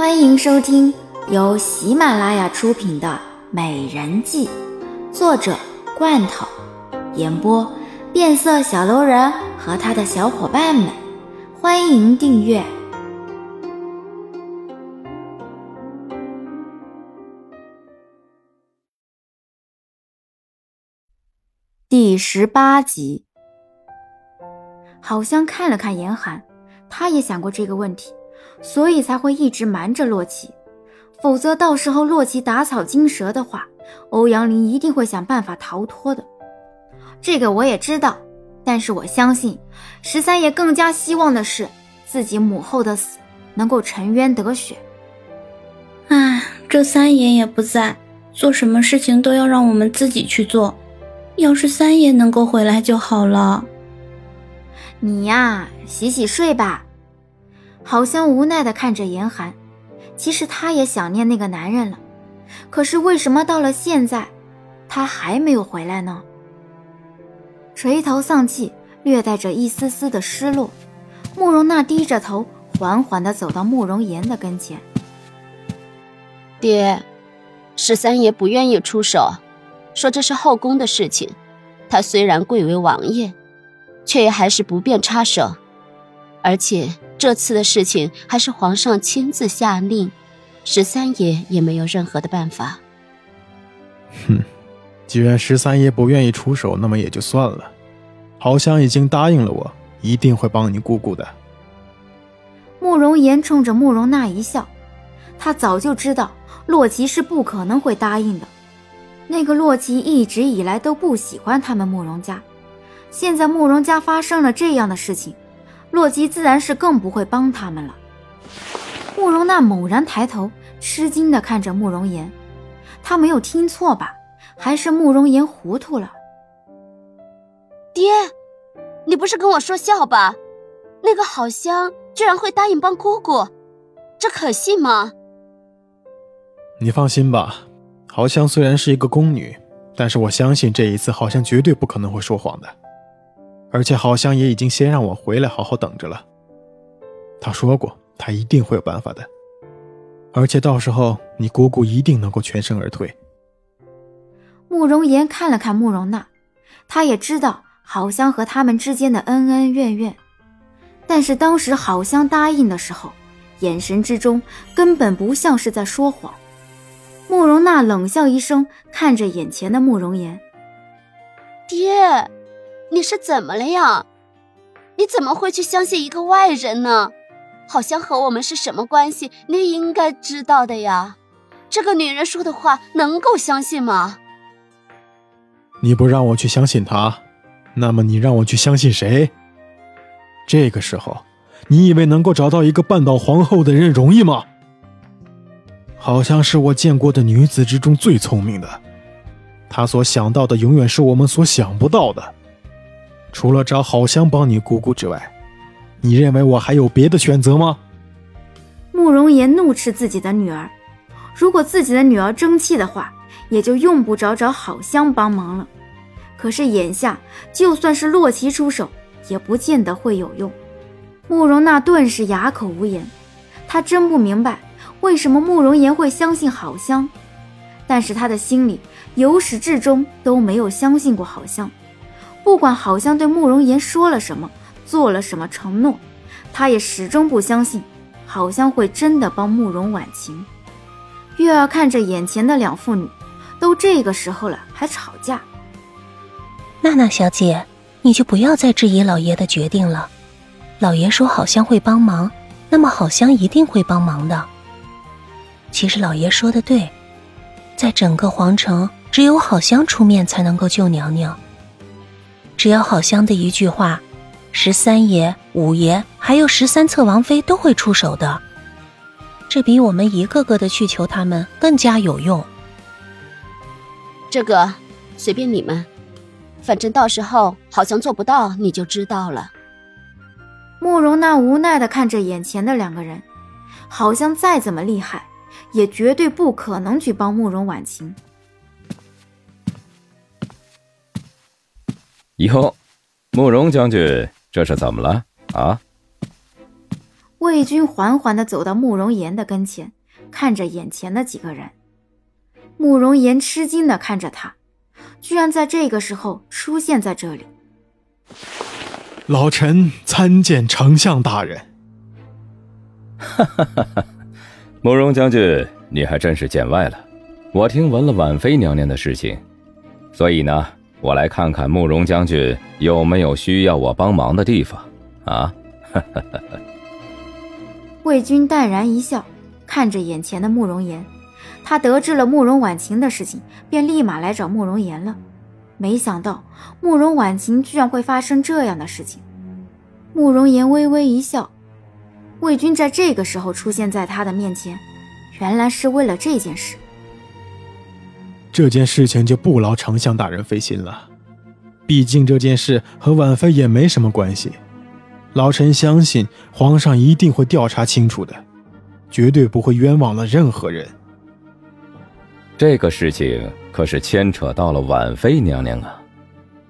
欢迎收听由喜马拉雅出品的《美人计》，作者罐头，演播变色小楼人和他的小伙伴们。欢迎订阅第十八集。好像看了看严寒，他也想过这个问题，所以才会一直瞒着洛奇。否则到时候洛奇打草惊蛇的话，欧阳林一定会想办法逃脱的。这个我也知道，但是我相信十三爷更加希望的是自己母后的死能够沉冤得雪。唉，这三爷也不在，做什么事情都要让我们自己去做。要是三爷能够回来就好了。你呀，洗洗睡吧。好像无奈的看着严寒，其实他也想念那个男人了。可是为什么到了现在，他还没有回来呢？垂头丧气，略带着一丝丝的失落，慕容娜低着头，缓缓的走到慕容岩的跟前。爹，十三爷不愿意出手，说这是后宫的事情。他虽然贵为王爷。却也还是不便插手，而且这次的事情还是皇上亲自下令，十三爷也没有任何的办法。哼，既然十三爷不愿意出手，那么也就算了。好像已经答应了我，一定会帮你姑姑的。慕容岩冲着慕容娜一笑，他早就知道洛奇是不可能会答应的。那个洛奇一直以来都不喜欢他们慕容家。现在慕容家发生了这样的事情，洛基自然是更不会帮他们了。慕容娜猛然抬头，吃惊地看着慕容岩，他没有听错吧？还是慕容岩糊涂了？爹，你不是跟我说笑吧？那个好香居然会答应帮姑姑，这可信吗？你放心吧，好香虽然是一个宫女，但是我相信这一次好香绝对不可能会说谎的。而且好像也已经先让我回来好好等着了。他说过，他一定会有办法的。而且到时候你姑姑一定能够全身而退。慕容岩看了看慕容娜，他也知道好香和他们之间的恩恩怨怨，但是当时好香答应的时候，眼神之中根本不像是在说谎。慕容娜冷笑一声，看着眼前的慕容岩，爹。你是怎么了呀？你怎么会去相信一个外人呢？好像和我们是什么关系？你应该知道的呀。这个女人说的话能够相信吗？你不让我去相信她，那么你让我去相信谁？这个时候，你以为能够找到一个半岛皇后的人容易吗？好像是我见过的女子之中最聪明的，她所想到的永远是我们所想不到的。除了找好香帮你姑姑之外，你认为我还有别的选择吗？慕容岩怒斥自己的女儿，如果自己的女儿争气的话，也就用不着找好香帮忙了。可是眼下，就算是洛奇出手，也不见得会有用。慕容娜顿时哑口无言，她真不明白为什么慕容岩会相信好香，但是她的心里由始至终都没有相信过好香。不管好香对慕容岩说了什么，做了什么承诺，他也始终不相信好香会真的帮慕容婉晴。月儿看着眼前的两妇女，都这个时候了还吵架。娜娜小姐，你就不要再质疑老爷的决定了。老爷说好香会帮忙，那么好香一定会帮忙的。其实老爷说的对，在整个皇城，只有好香出面才能够救娘娘。只要好香的一句话，十三爷、五爷还有十三侧王妃都会出手的。这比我们一个个的去求他们更加有用。这个随便你们，反正到时候好像做不到，你就知道了。慕容娜无奈的看着眼前的两个人，好像再怎么厉害，也绝对不可能去帮慕容婉晴。哟，慕容将军，这是怎么了啊？魏军缓缓地走到慕容岩的跟前，看着眼前的几个人。慕容岩吃惊地看着他，居然在这个时候出现在这里。老臣参见丞相大人。哈哈哈哈！慕容将军，你还真是见外了。我听闻了婉妃娘娘的事情，所以呢，我来看看慕容将军有没有需要我帮忙的地方。啊！哈哈哈哈！魏军淡然一笑，看着眼前的慕容岩。他得知了慕容婉晴的事情，便立马来找慕容岩了。没想到慕容婉晴居然会发生这样的事情。慕容岩微微一笑，魏军在这个时候出现在他的面前，原来是为了这件事。这件事情就不劳丞相大人费心了，毕竟这件事和婉妃也没什么关系。老臣相信皇上一定会调查清楚的，绝对不会冤枉了任何人。这个事情可是牵扯到了婉妃娘娘啊，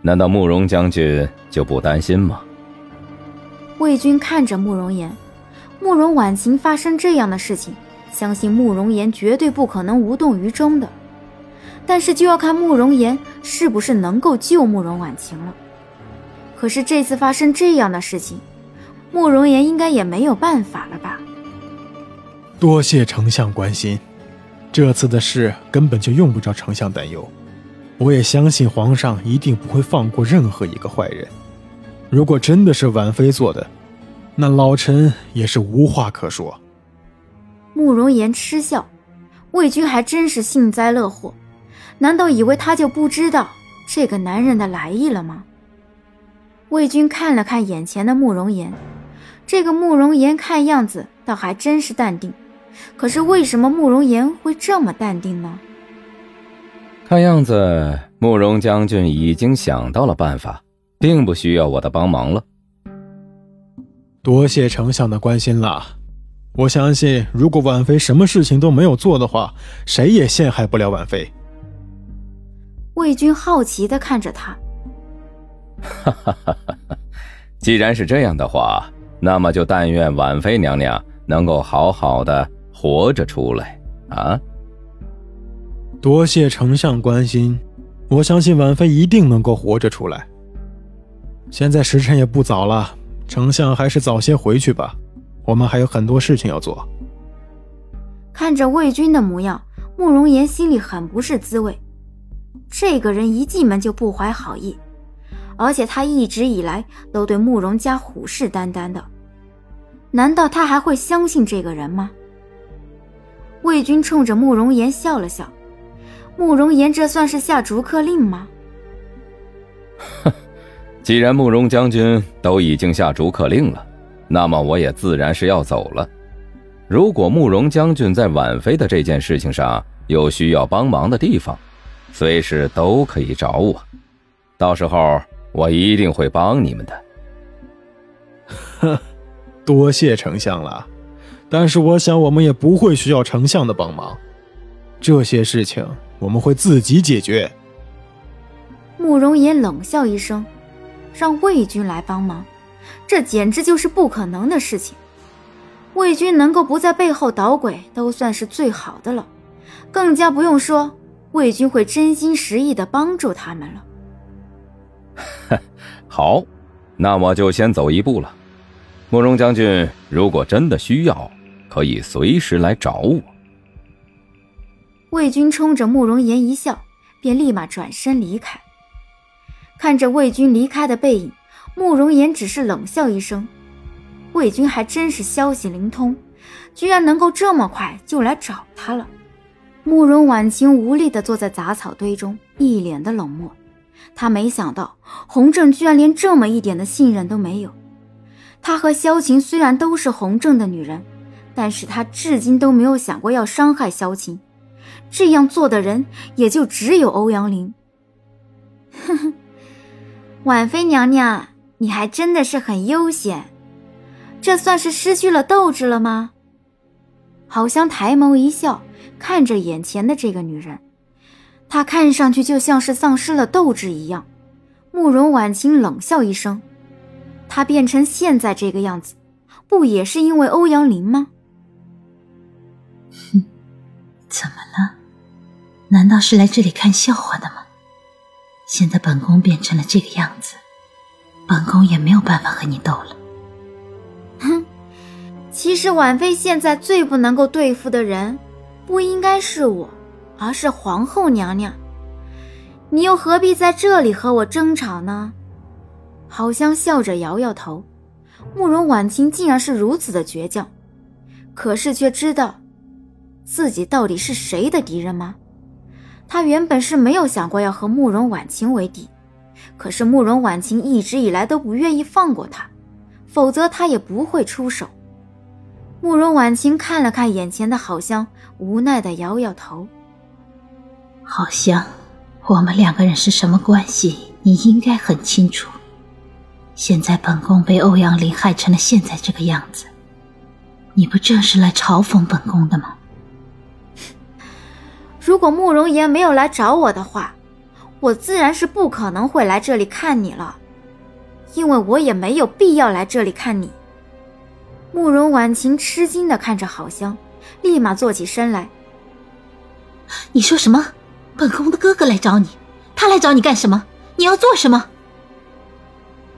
难道慕容将军就不担心吗？魏军看着慕容岩，慕容婉晴发生这样的事情，相信慕容岩绝对不可能无动于衷的。但是就要看慕容岩是不是能够救慕容婉晴了。可是这次发生这样的事情，慕容岩应该也没有办法了吧？多谢丞相关心。这次的事根本就用不着丞相担忧，我也相信皇上一定不会放过任何一个坏人。如果真的是婉妃做的，那老臣也是无话可说。慕容岩嗤笑，魏军还真是幸灾乐祸，难道以为他就不知道这个男人的来意了吗？魏军看了看眼前的慕容岩，这个慕容岩看样子倒还真是淡定。可是为什么慕容岩会这么淡定呢？看样子慕容将军已经想到了办法，并不需要我的帮忙了。多谢丞相的关心了。我相信，如果婉妃什么事情都没有做的话，谁也陷害不了婉妃。魏军好奇的看着他。哈哈哈哈哈！既然是这样的话，那么就但愿婉妃娘娘能够好好的。活着出来啊！多谢丞相关心，我相信婉妃一定能够活着出来。现在时辰也不早了，丞相还是早些回去吧，我们还有很多事情要做。看着魏军的模样，慕容岩心里很不是滋味。这个人一进门就不怀好意，而且他一直以来都对慕容家虎视眈眈的，难道他还会相信这个人吗？魏军冲着慕容岩笑了笑，慕容岩这算是下逐客令吗？哼，既然慕容将军都已经下逐客令了，那么我也自然是要走了。如果慕容将军在婉妃的这件事情上有需要帮忙的地方，随时都可以找我，到时候我一定会帮你们的。呵，多谢丞相了。但是我想，我们也不会需要丞相的帮忙，这些事情我们会自己解决。慕容岩冷笑一声，让魏军来帮忙，这简直就是不可能的事情。魏军能够不在背后捣鬼，都算是最好的了，更加不用说魏军会真心实意的帮助他们了。好，那我就先走一步了。慕容将军，如果真的需要，可以随时来找我。魏军冲着慕容岩一笑，便立马转身离开。看着魏军离开的背影，慕容岩只是冷笑一声。魏军还真是消息灵通，居然能够这么快就来找他了。慕容婉晴无力地坐在杂草堆中，一脸的冷漠。他没想到洪正居然连这么一点的信任都没有。他和萧晴虽然都是洪正的女人。但是他至今都没有想过要伤害萧晴，这样做的人也就只有欧阳林。哼哼，婉妃娘娘，你还真的是很悠闲，这算是失去了斗志了吗？好像抬眸一笑，看着眼前的这个女人，她看上去就像是丧失了斗志一样。慕容婉清冷笑一声，她变成现在这个样子。不也是因为欧阳林吗？哼，怎么了？难道是来这里看笑话的吗？现在本宫变成了这个样子，本宫也没有办法和你斗了。哼，其实婉妃现在最不能够对付的人，不应该是我，而是皇后娘娘。你又何必在这里和我争吵呢？好香笑着摇摇头。慕容婉清竟然是如此的倔强，可是却知道自己到底是谁的敌人吗？他原本是没有想过要和慕容婉清为敌，可是慕容婉清一直以来都不愿意放过他，否则他也不会出手。慕容婉清看了看眼前的好香，无奈的摇摇头。好香，我们两个人是什么关系？你应该很清楚。现在本宫被欧阳林害成了现在这个样子，你不正是来嘲讽本宫的吗？如果慕容岩没有来找我的话，我自然是不可能会来这里看你了，因为我也没有必要来这里看你。慕容婉晴吃惊的看着郝香，立马坐起身来。你说什么？本宫的哥哥来找你，他来找你干什么？你要做什么？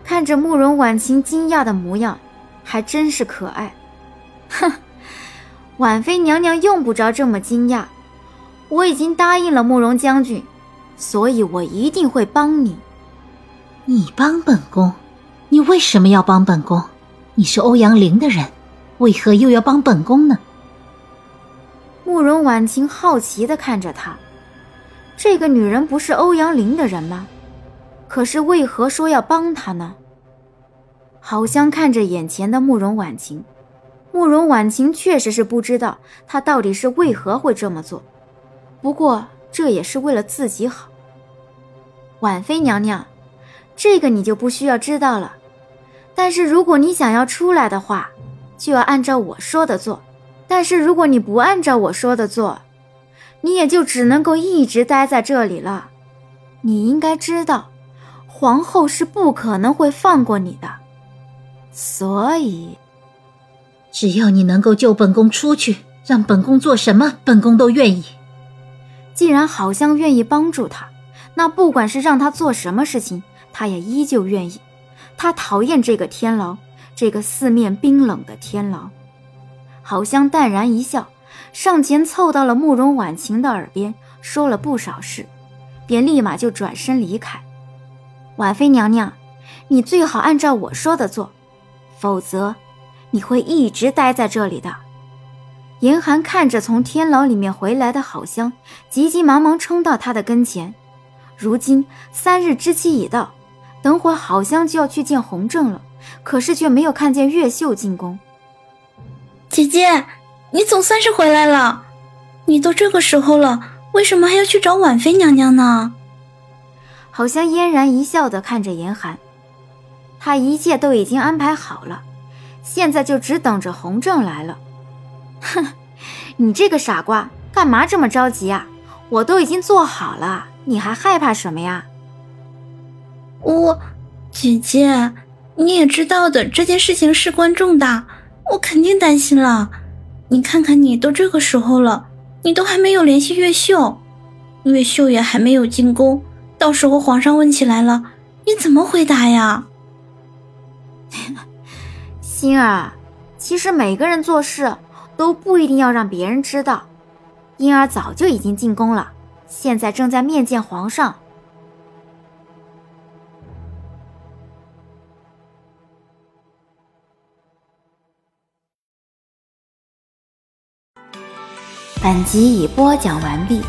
看着慕容婉晴惊讶的模样，还真是可爱。哼，婉妃娘娘用不着这么惊讶，我已经答应了慕容将军，所以我一定会帮你。你帮本宫？你为什么要帮本宫？你是欧阳林的人，为何又要帮本宫呢？慕容婉晴好奇的看着他，这个女人不是欧阳林的人吗？可是为何说要帮她呢？好香看着眼前的慕容婉晴，慕容婉晴确实是不知道他到底是为何会这么做，不过这也是为了自己好。婉妃娘娘，这个你就不需要知道了。但是如果你想要出来的话，就要按照我说的做。但是如果你不按照我说的做，你也就只能够一直待在这里了。你应该知道。皇后是不可能会放过你的，所以，只要你能够救本宫出去，让本宫做什么，本宫都愿意。既然好像愿意帮助他，那不管是让他做什么事情，他也依旧愿意。他讨厌这个天牢，这个四面冰冷的天牢。好香淡然一笑，上前凑到了慕容婉晴的耳边，说了不少事，便立马就转身离开。婉妃娘娘，你最好按照我说的做，否则你会一直待在这里的。严寒看着从天牢里面回来的好香，急急忙忙冲到他的跟前。如今三日之期已到，等会好像就要去见洪正了，可是却没有看见越秀进宫。姐姐，你总算是回来了。你都这个时候了，为什么还要去找婉妃娘娘呢？好像嫣然一笑的看着严寒，他一切都已经安排好了，现在就只等着洪正来了。哼，你这个傻瓜，干嘛这么着急啊？我都已经做好了，你还害怕什么呀？我，姐姐，你也知道的，这件事情事关重大，我肯定担心了。你看看你都这个时候了，你都还没有联系越秀，越秀也还没有进宫。到时候皇上问起来了，你怎么回答呀？心儿，其实每个人做事都不一定要让别人知道。婴儿早就已经进宫了，现在正在面见皇上。本集已播讲完毕。